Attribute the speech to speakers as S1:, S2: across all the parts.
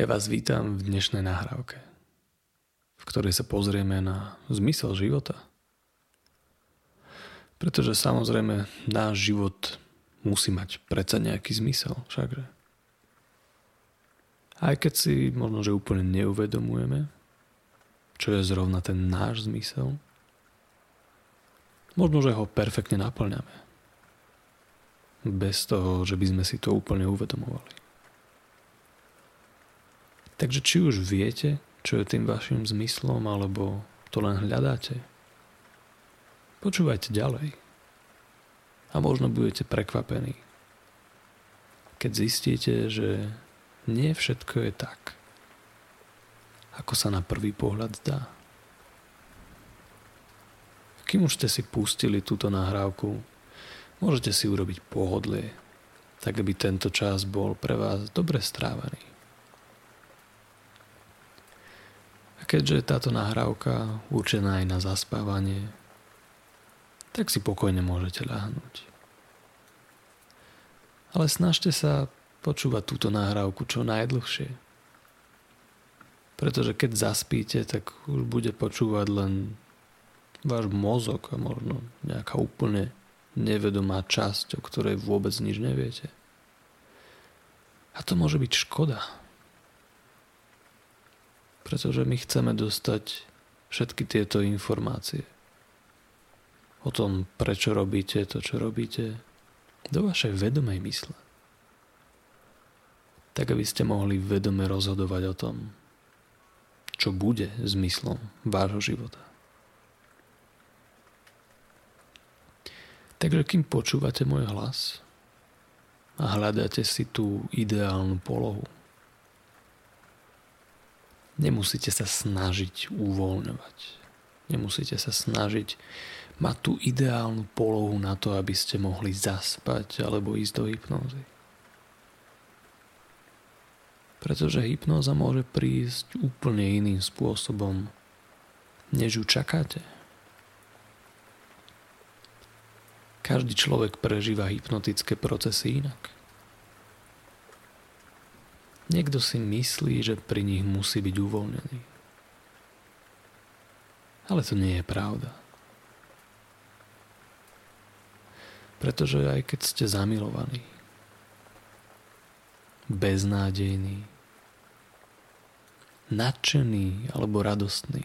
S1: Ja vás vítam v dnešnej nahrávke, v ktorej sa pozrieme na zmysel života. Pretože samozrejme náš život musí mať predsa nejaký zmysel, všakže. Aj keď si možno, že úplne neuvedomujeme, čo je zrovna ten náš zmysel, možno, že ho perfektne naplňame. Bez toho, že by sme si to úplne uvedomovali. Takže či už viete, čo je tým vašim zmyslom, alebo to len hľadáte, počúvajte ďalej. A možno budete prekvapení, keď zistíte, že nie všetko je tak, ako sa na prvý pohľad zdá. Kým už ste si pustili túto nahrávku, môžete si urobiť pohodlie, tak aby tento čas bol pre vás dobre strávený. Keďže je táto nahrávka určená aj na zaspávanie, tak si pokojne môžete ľahnúť. Ale snažte sa počúvať túto nahrávku čo najdlhšie. Pretože keď zaspíte, tak už bude počúvať len váš mozog a možno nejaká úplne nevedomá časť, o ktorej vôbec nič neviete. A to môže byť škoda pretože my chceme dostať všetky tieto informácie o tom, prečo robíte to, čo robíte, do vašej vedomej mysle. Tak, aby ste mohli vedome rozhodovať o tom, čo bude zmyslom vášho života. Takže kým počúvate môj hlas a hľadáte si tú ideálnu polohu, Nemusíte sa snažiť uvoľňovať. Nemusíte sa snažiť mať tú ideálnu polohu na to, aby ste mohli zaspať alebo ísť do hypnózy. Pretože hypnóza môže prísť úplne iným spôsobom, než ju čakáte. Každý človek prežíva hypnotické procesy inak. Niekto si myslí, že pri nich musí byť uvoľnený. Ale to nie je pravda. Pretože aj keď ste zamilovaní, beznádejný, nadšený alebo radostný,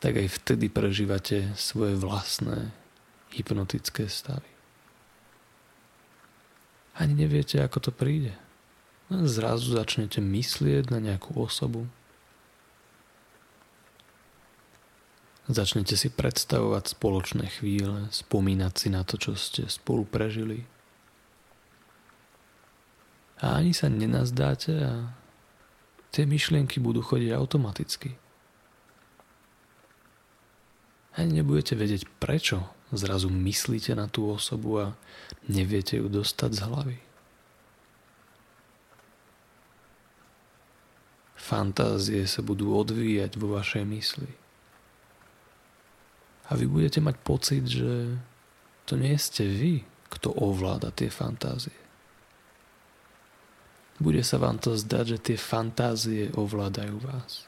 S1: tak aj vtedy prežívate svoje vlastné hypnotické stavy. Ani neviete, ako to príde. Zrazu začnete myslieť na nejakú osobu. Začnete si predstavovať spoločné chvíle, spomínať si na to, čo ste spolu prežili. A ani sa nenazdáte a tie myšlienky budú chodiť automaticky. Ani nebudete vedieť prečo zrazu myslíte na tú osobu a neviete ju dostať z hlavy. Fantázie sa budú odvíjať vo vašej mysli. A vy budete mať pocit, že to nie ste vy, kto ovláda tie fantázie. Bude sa vám to zdať, že tie fantázie ovládajú vás.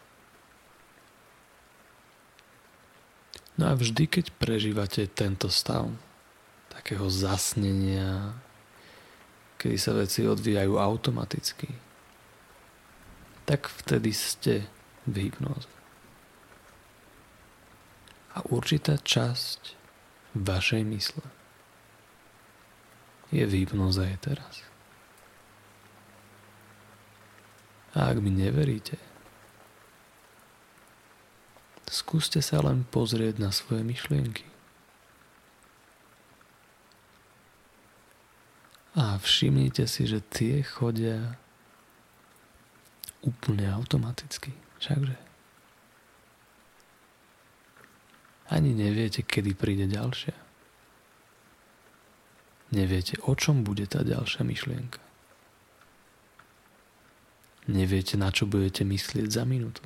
S1: No a vždy, keď prežívate tento stav takého zasnenia, kedy sa veci odvíjajú automaticky, tak vtedy ste v hypnoze. A určitá časť vašej mysle je v hypnoze aj teraz. A ak mi neveríte, Skúste sa len pozrieť na svoje myšlienky. A všimnite si, že tie chodia úplne automaticky. Všakže. Ani neviete, kedy príde ďalšia. Neviete, o čom bude tá ďalšia myšlienka. Neviete, na čo budete myslieť za minútu.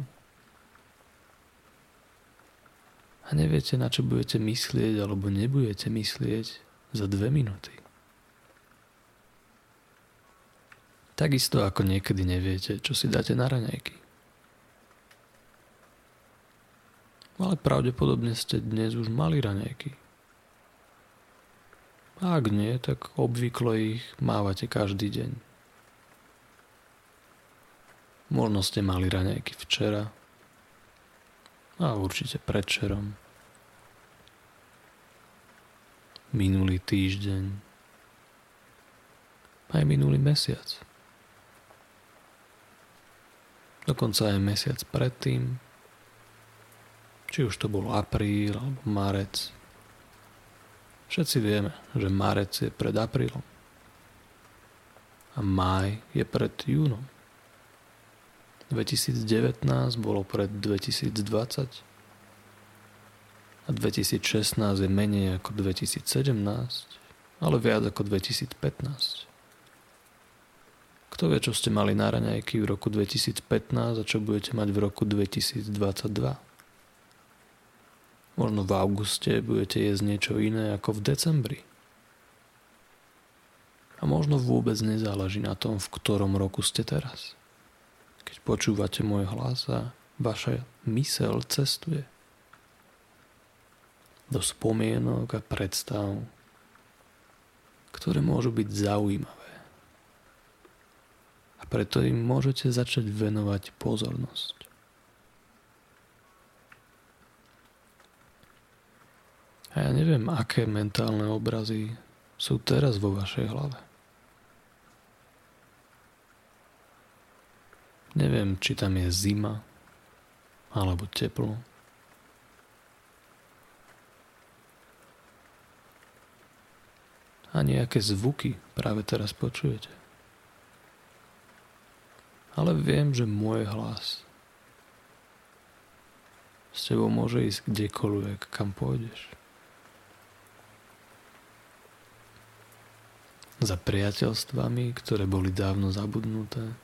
S1: A neviete, na čo budete myslieť alebo nebudete myslieť za dve minúty. Takisto ako niekedy neviete, čo si dáte na raňajky. Ale pravdepodobne ste dnes už mali raňajky. A ak nie, tak obvykle ich mávate každý deň. Možno ste mali raňajky včera a určite predčerom. Minulý týždeň aj minulý mesiac dokonca aj mesiac predtým, či už to bol apríl alebo marec. Všetci vieme, že marec je pred aprílom a máj je pred júnom. 2019 bolo pred 2020 a 2016 je menej ako 2017, ale viac ako 2015. Kto vie, čo ste mali na raňajky v roku 2015 a čo budete mať v roku 2022. Možno v auguste budete jesť niečo iné ako v decembri. A možno vôbec nezáleží na tom, v ktorom roku ste teraz. Keď počúvate môj hlas a vaša mysel cestuje do spomienok a predstav, ktoré môžu byť zaujímavé a preto im môžete začať venovať pozornosť. A ja neviem, aké mentálne obrazy sú teraz vo vašej hlave. Neviem, či tam je zima alebo teplo. A nejaké zvuky práve teraz počujete ale viem, že môj hlas s tebou môže ísť kdekoľvek, kam pôjdeš. Za priateľstvami, ktoré boli dávno zabudnuté.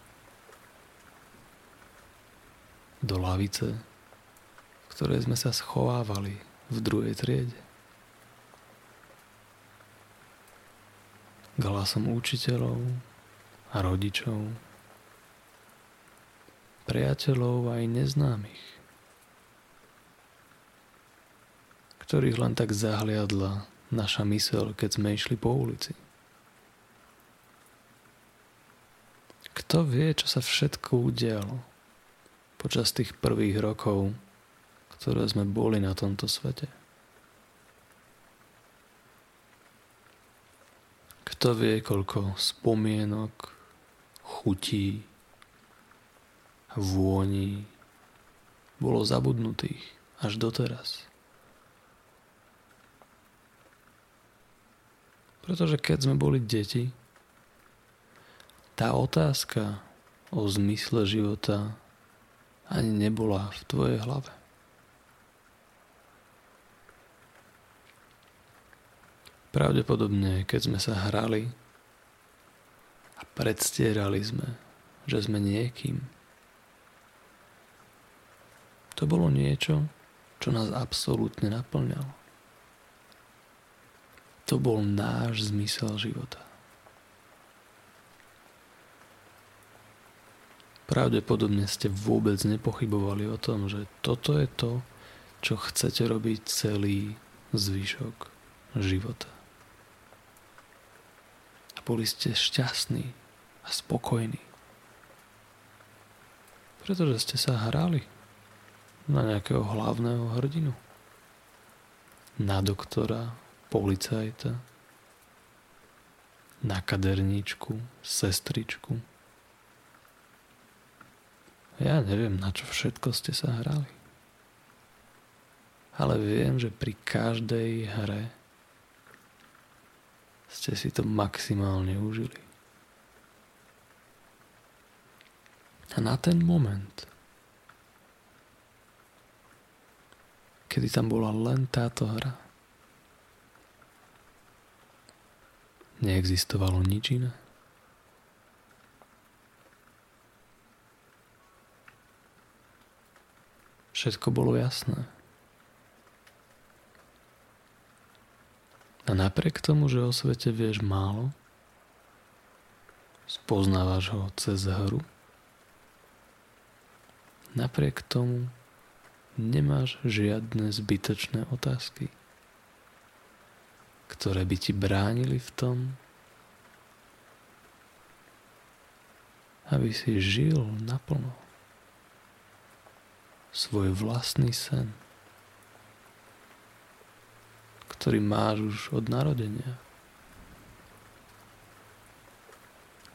S1: Do lavice, v ktorej sme sa schovávali v druhej triede. K hlasom učiteľov a rodičov priateľov aj neznámych, ktorých len tak zahliadla naša mysel, keď sme išli po ulici. Kto vie, čo sa všetko udialo počas tých prvých rokov, ktoré sme boli na tomto svete. Kto vie, koľko spomienok, chutí, vôni bolo zabudnutých až doteraz. Pretože keď sme boli deti, tá otázka o zmysle života ani nebola v tvojej hlave. Pravdepodobne, keď sme sa hrali a predstierali sme, že sme niekým, to bolo niečo, čo nás absolútne naplňalo. To bol náš zmysel života. Pravdepodobne ste vôbec nepochybovali o tom, že toto je to, čo chcete robiť celý zvyšok života. A boli ste šťastní a spokojní. Pretože ste sa hrali na nejakého hlavného hrdinu. Na doktora, policajta, na kaderníčku, sestričku. Ja neviem, na čo všetko ste sa hrali. Ale viem, že pri každej hre ste si to maximálne užili. A na ten moment kedy tam bola len táto hra. Neexistovalo nič iné. Všetko bolo jasné. A napriek tomu, že o svete vieš málo, spoznávaš ho cez hru. Napriek tomu nemáš žiadne zbytočné otázky, ktoré by ti bránili v tom, aby si žil naplno svoj vlastný sen, ktorý máš už od narodenia.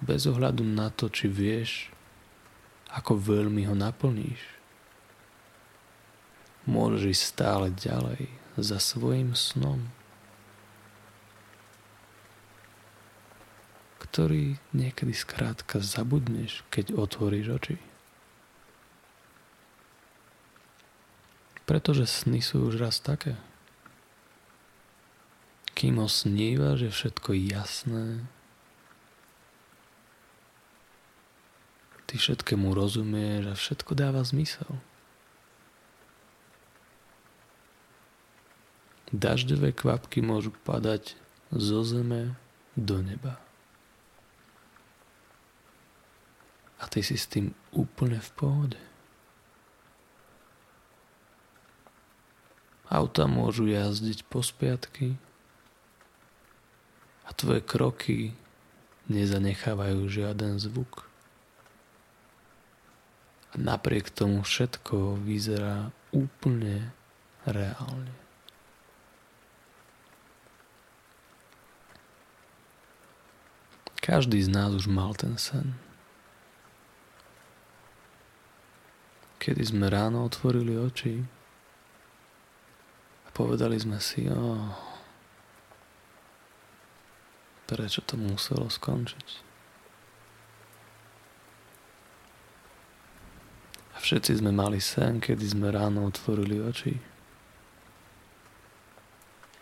S1: Bez ohľadu na to, či vieš, ako veľmi ho naplníš. Môžeš ísť stále ďalej za svojim snom, ktorý niekedy skrátka zabudneš, keď otvoríš oči. Pretože sny sú už raz také. Kým ho snívaš, je všetko jasné. Ty všetkému rozumieš a všetko dáva zmysel. Dažďové kvapky môžu padať zo zeme do neba. A ty si s tým úplne v pohode. Auta môžu jazdiť po spiatky a tvoje kroky nezanechávajú žiaden zvuk. A napriek tomu všetko vyzerá úplne reálne. Každý z nás už mal ten sen. Kedy sme ráno otvorili oči, povedali sme si, oh, prečo to muselo skončiť. A všetci sme mali sen, kedy sme ráno otvorili oči.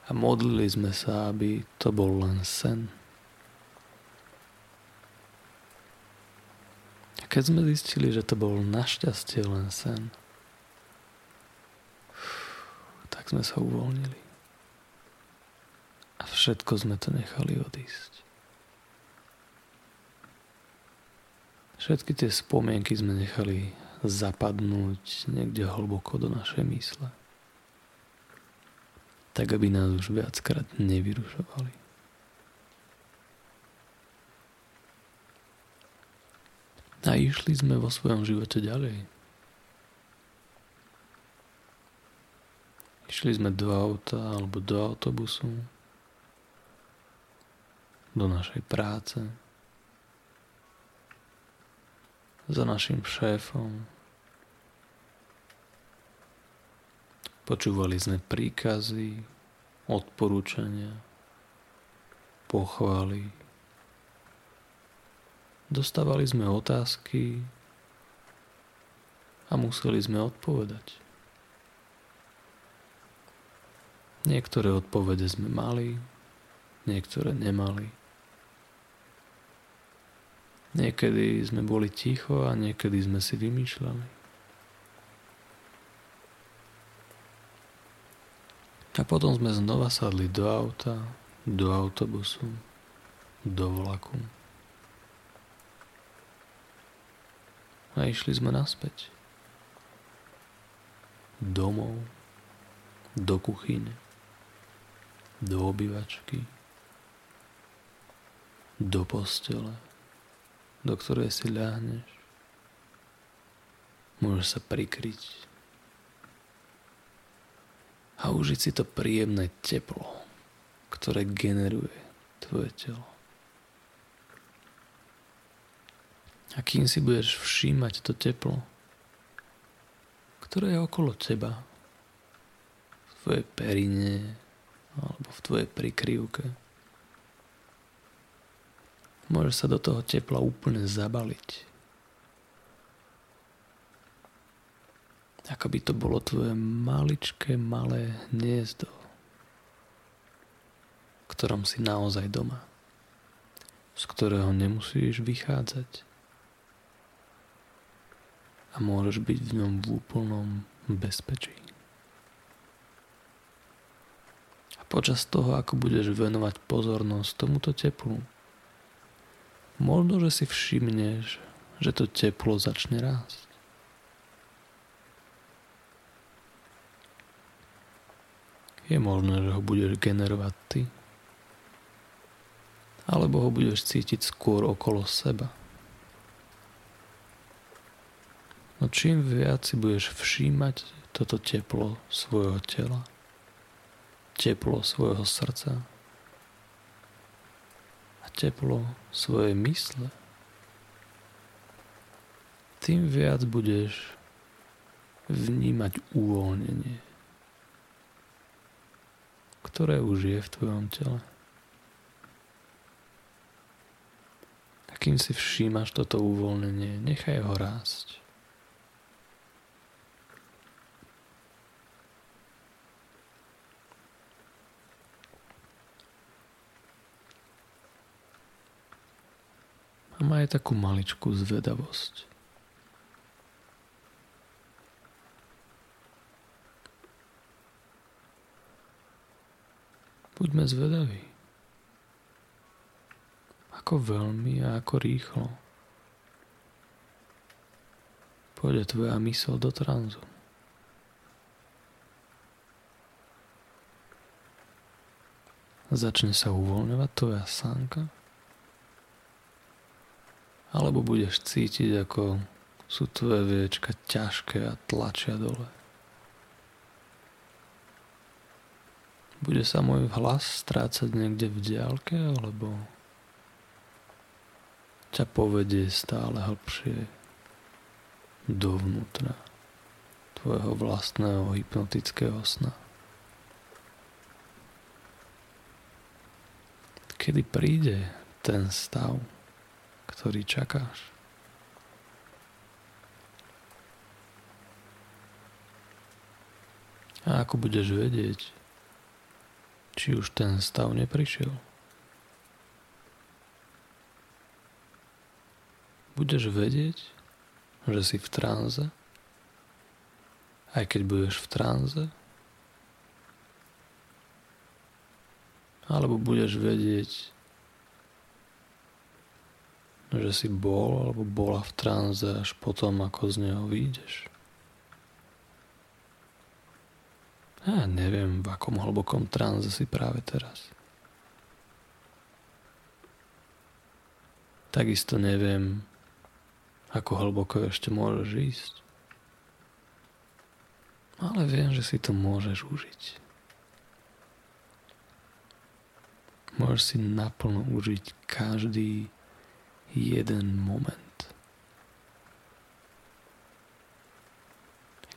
S1: A modlili sme sa, aby to bol len sen. A keď sme zistili, že to bol našťastie len sen, tak sme sa uvoľnili. A všetko sme to nechali odísť. Všetky tie spomienky sme nechali zapadnúť niekde hlboko do našej mysle. Tak, aby nás už viackrát nevyrušovali. A išli sme vo svojom živote ďalej. Išli sme do auta alebo do autobusu, do našej práce, za našim šéfom. Počúvali sme príkazy, odporúčania, pochvály. Dostávali sme otázky a museli sme odpovedať. Niektoré odpovede sme mali, niektoré nemali. Niekedy sme boli ticho a niekedy sme si vymýšľali. A potom sme znova sadli do auta, do autobusu, do vlaku. A išli sme naspäť. Domov, do kuchyne do obývačky, do postele, do ktorej si ľahneš. Môžeš sa prikryť a užiť si to príjemné teplo, ktoré generuje tvoje telo. A kým si budeš všímať to teplo, ktoré je okolo teba, v tvojej perine, alebo v tvojej prikryvke. Môžeš sa do toho tepla úplne zabaliť. Ako by to bolo tvoje maličké, malé hniezdo, v ktorom si naozaj doma, z ktorého nemusíš vychádzať a môžeš byť v ňom v úplnom bezpečí. Počas toho, ako budeš venovať pozornosť tomuto teplu, možno, že si všimneš, že to teplo začne rásť. Je možné, že ho budeš generovať ty, alebo ho budeš cítiť skôr okolo seba. No čím viac si budeš všímať toto teplo svojho tela, teplo svojho srdca a teplo svojej mysle, tým viac budeš vnímať uvoľnenie, ktoré už je v tvojom tele. A kým si všímaš toto uvoľnenie, nechaj ho rásť. Má aj takú maličkú zvedavosť. Buďme zvedaví. Ako veľmi a ako rýchlo pôjde tvoja mysl do tranzu. Začne sa uvoľňovať tvoja sánka alebo budeš cítiť, ako sú tvoje viečka ťažké a tlačia dole. Bude sa môj hlas strácať niekde v diálke, alebo ťa povedie stále hlbšie dovnútra tvojho vlastného hypnotického sna. Kedy príde ten stav, ktorý čakáš? A ako budeš vedieť, či už ten stav neprišiel. Budeš vedieť, že si v tranze, aj keď budeš v tranze, alebo budeš vedieť, že si bol alebo bola v tranze až potom, ako z neho vyjdeš. Ja neviem, v akom hlbokom tranze si práve teraz. Takisto neviem, ako hlboko ešte môžeš ísť. Ale viem, že si to môžeš užiť. Môžeš si naplno užiť každý jeden moment.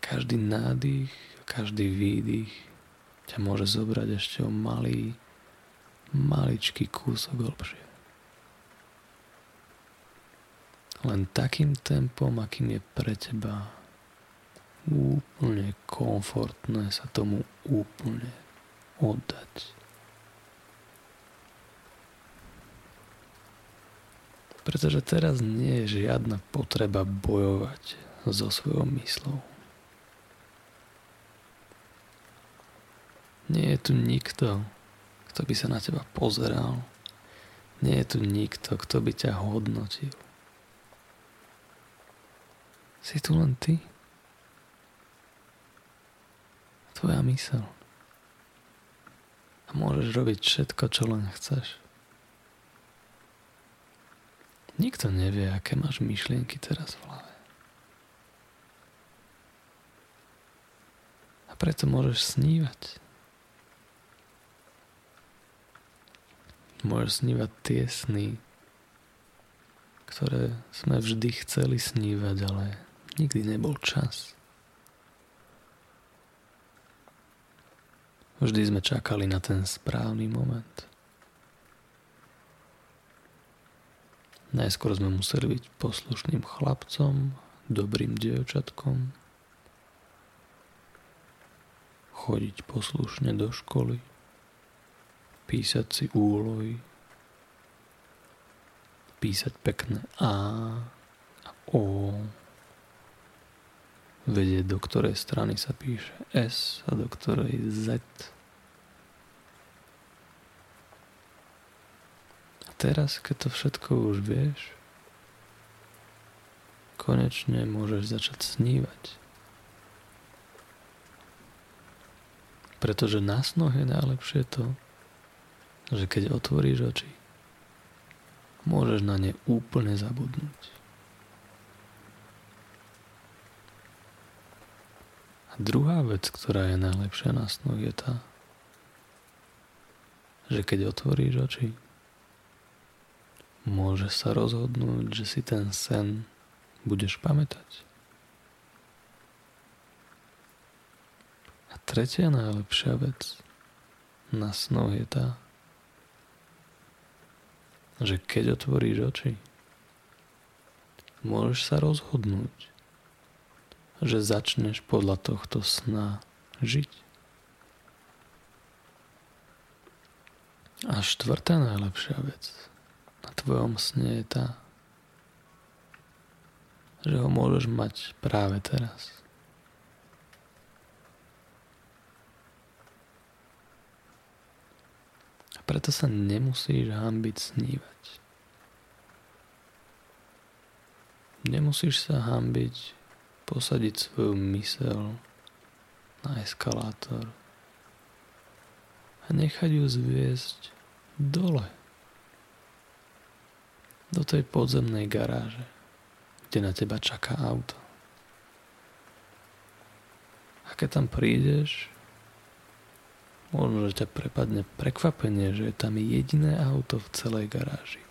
S1: Každý nádych každý výdych ťa môže zobrať ešte o malý, maličký kúsok hlbšie. Len takým tempom, akým je pre teba úplne komfortné sa tomu úplne oddať. Pretože teraz nie je žiadna potreba bojovať so svojou myslou. Nie je tu nikto, kto by sa na teba pozeral. Nie je tu nikto, kto by ťa hodnotil. Si tu len ty. Tvoja mysel. A môžeš robiť všetko, čo len chceš. Nikto nevie, aké máš myšlienky teraz v hlave. A preto môžeš snívať. Môžeš snívať tie sny, ktoré sme vždy chceli snívať, ale nikdy nebol čas. Vždy sme čakali na ten správny moment. Najskôr sme museli byť poslušným chlapcom, dobrým dievčatkom, chodiť poslušne do školy, písať si úlohy, písať pekné A a O, vedieť, do ktorej strany sa píše S a do ktorej Z. teraz, keď to všetko už vieš, konečne môžeš začať snívať. Pretože na snoh je najlepšie to, že keď otvoríš oči, môžeš na ne úplne zabudnúť. A druhá vec, ktorá je najlepšia na snoh, je tá, že keď otvoríš oči, môžeš sa rozhodnúť, že si ten sen budeš pamätať. A tretia najlepšia vec na snoh je tá, že keď otvoríš oči, môžeš sa rozhodnúť, že začneš podľa tohto sna žiť. A štvrtá najlepšia vec na tvojom sne je tá, že ho môžeš mať práve teraz. A preto sa nemusíš hambiť snívať. Nemusíš sa hambiť posadiť svoju mysel na eskalátor a nechať ju zviesť dole. Do tej podzemnej garáže, kde na teba čaká auto. A keď tam prídeš, možno, že ťa prepadne prekvapenie, že je tam jediné auto v celej garáži.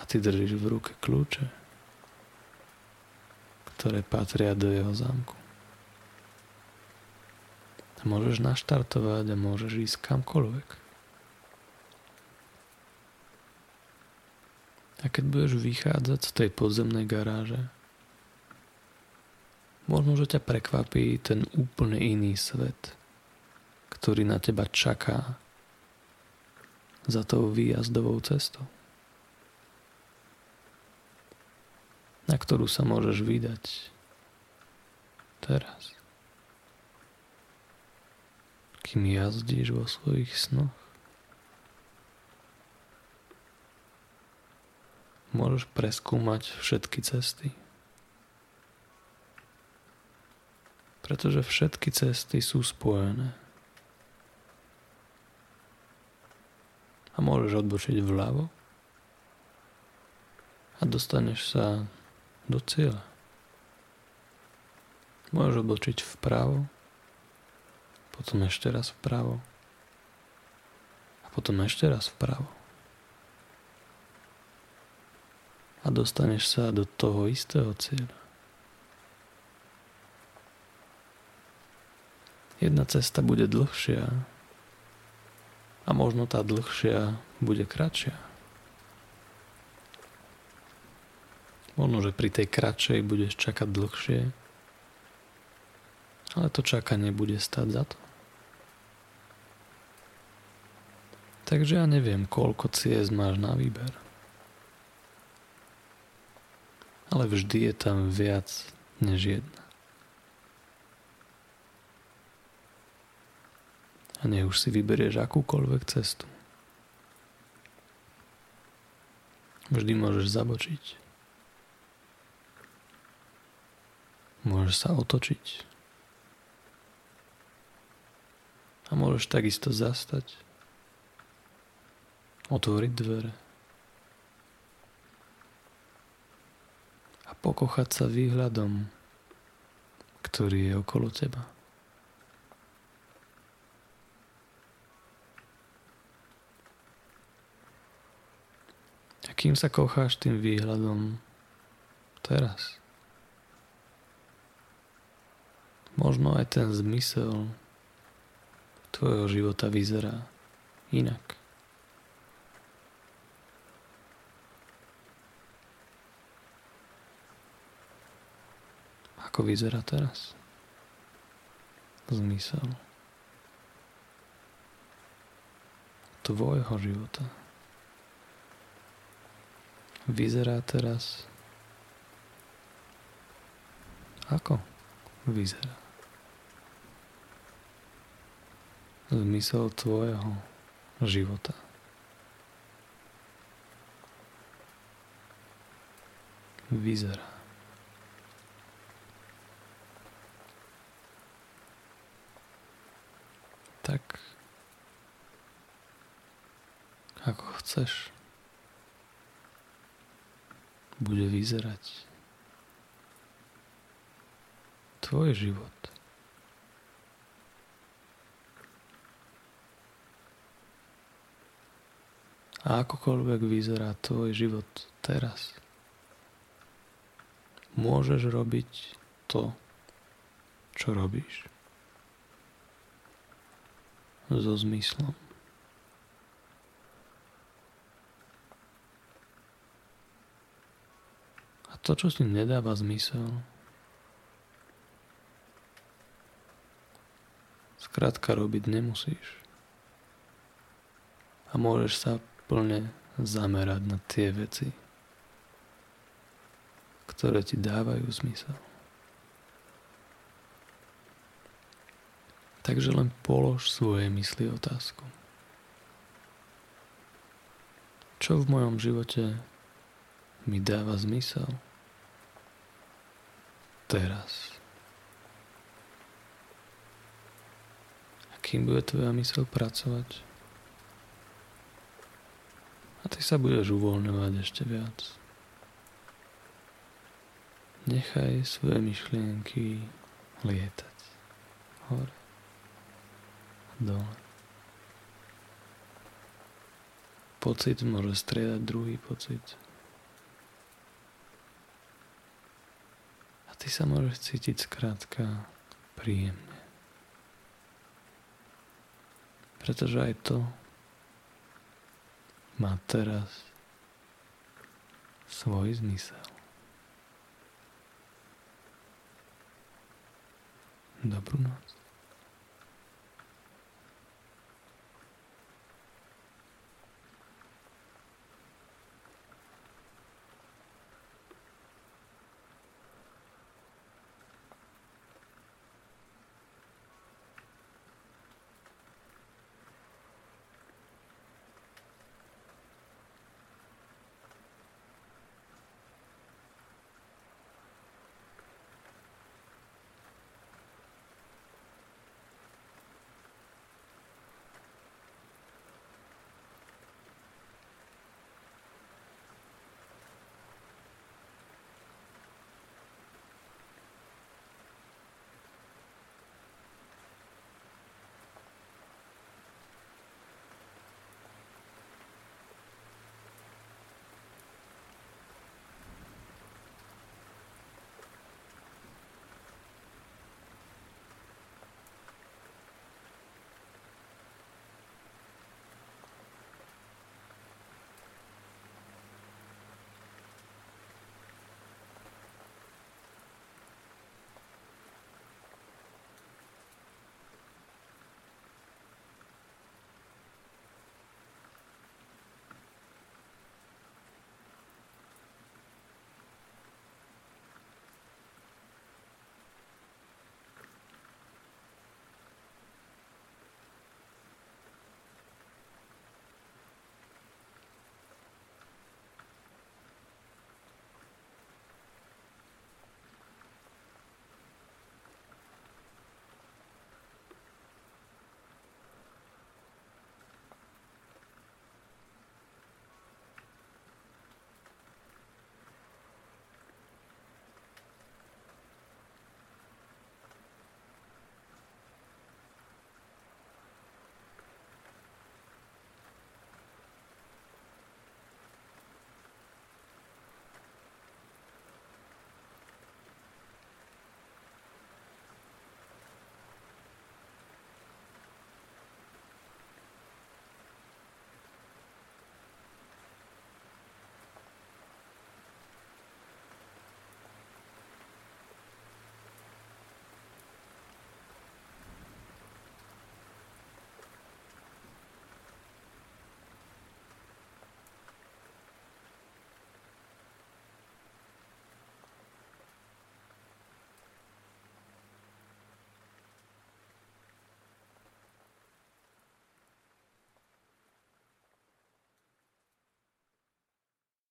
S1: A ty držíš v ruke kľúče, ktoré patria do jeho zámku. A môžeš naštartovať a môžeš ísť kamkoľvek. A keď budeš vychádzať z tej podzemnej garáže, možno, že ťa prekvapí ten úplne iný svet, ktorý na teba čaká za tou výjazdovou cestou, na ktorú sa môžeš vydať teraz kým jazdíš vo svojich snoch. Môžeš preskúmať všetky cesty. Pretože všetky cesty sú spojené. A môžeš odbočiť vľavo a dostaneš sa do cieľa. Môžeš odbočiť vpravo potom ešte raz vpravo a potom ešte raz vpravo. A dostaneš sa do toho istého cieľa. Jedna cesta bude dlhšia a možno tá dlhšia bude kratšia. Možno, že pri tej kratšej budeš čakať dlhšie, ale to čakanie bude stať za to. Takže ja neviem, koľko ciest máš na výber. Ale vždy je tam viac než jedna. A nech už si vyberieš akúkoľvek cestu. Vždy môžeš zabočiť. Môžeš sa otočiť. A môžeš takisto zastať otvoriť dvere pokochať sa výhľadom, ktorý je okolo teba. A kým sa kocháš tým výhľadom teraz, možno aj ten zmysel tvojho života vyzerá inak. Ako vyzerá teraz? Zmysel tvojho života vyzerá teraz ako vyzerá. zmysel tvojho života. Vyzerá. Tak ako chceš bude vyzerať tvoj život. A akokoľvek vyzerá tvoj život teraz, môžeš robiť to, čo robíš. So zmyslom. A to, čo si nedáva zmysel, skrátka robiť nemusíš. A môžeš sa plne zamerať na tie veci, ktoré ti dávajú zmysel. Takže len polož svoje mysli otázku. Čo v mojom živote mi dáva zmysel? Teraz. A kým bude tvoja mysel pracovať? A ty sa budeš uvoľňovať ešte viac. Nechaj svoje myšlienky lietať. Hore. Dole. Pocit môže striedať druhý pocit. A ty sa môžeš cítiť skrátka príjemne. Pretože aj to má teraz svoj zmysel. Dobrú noc.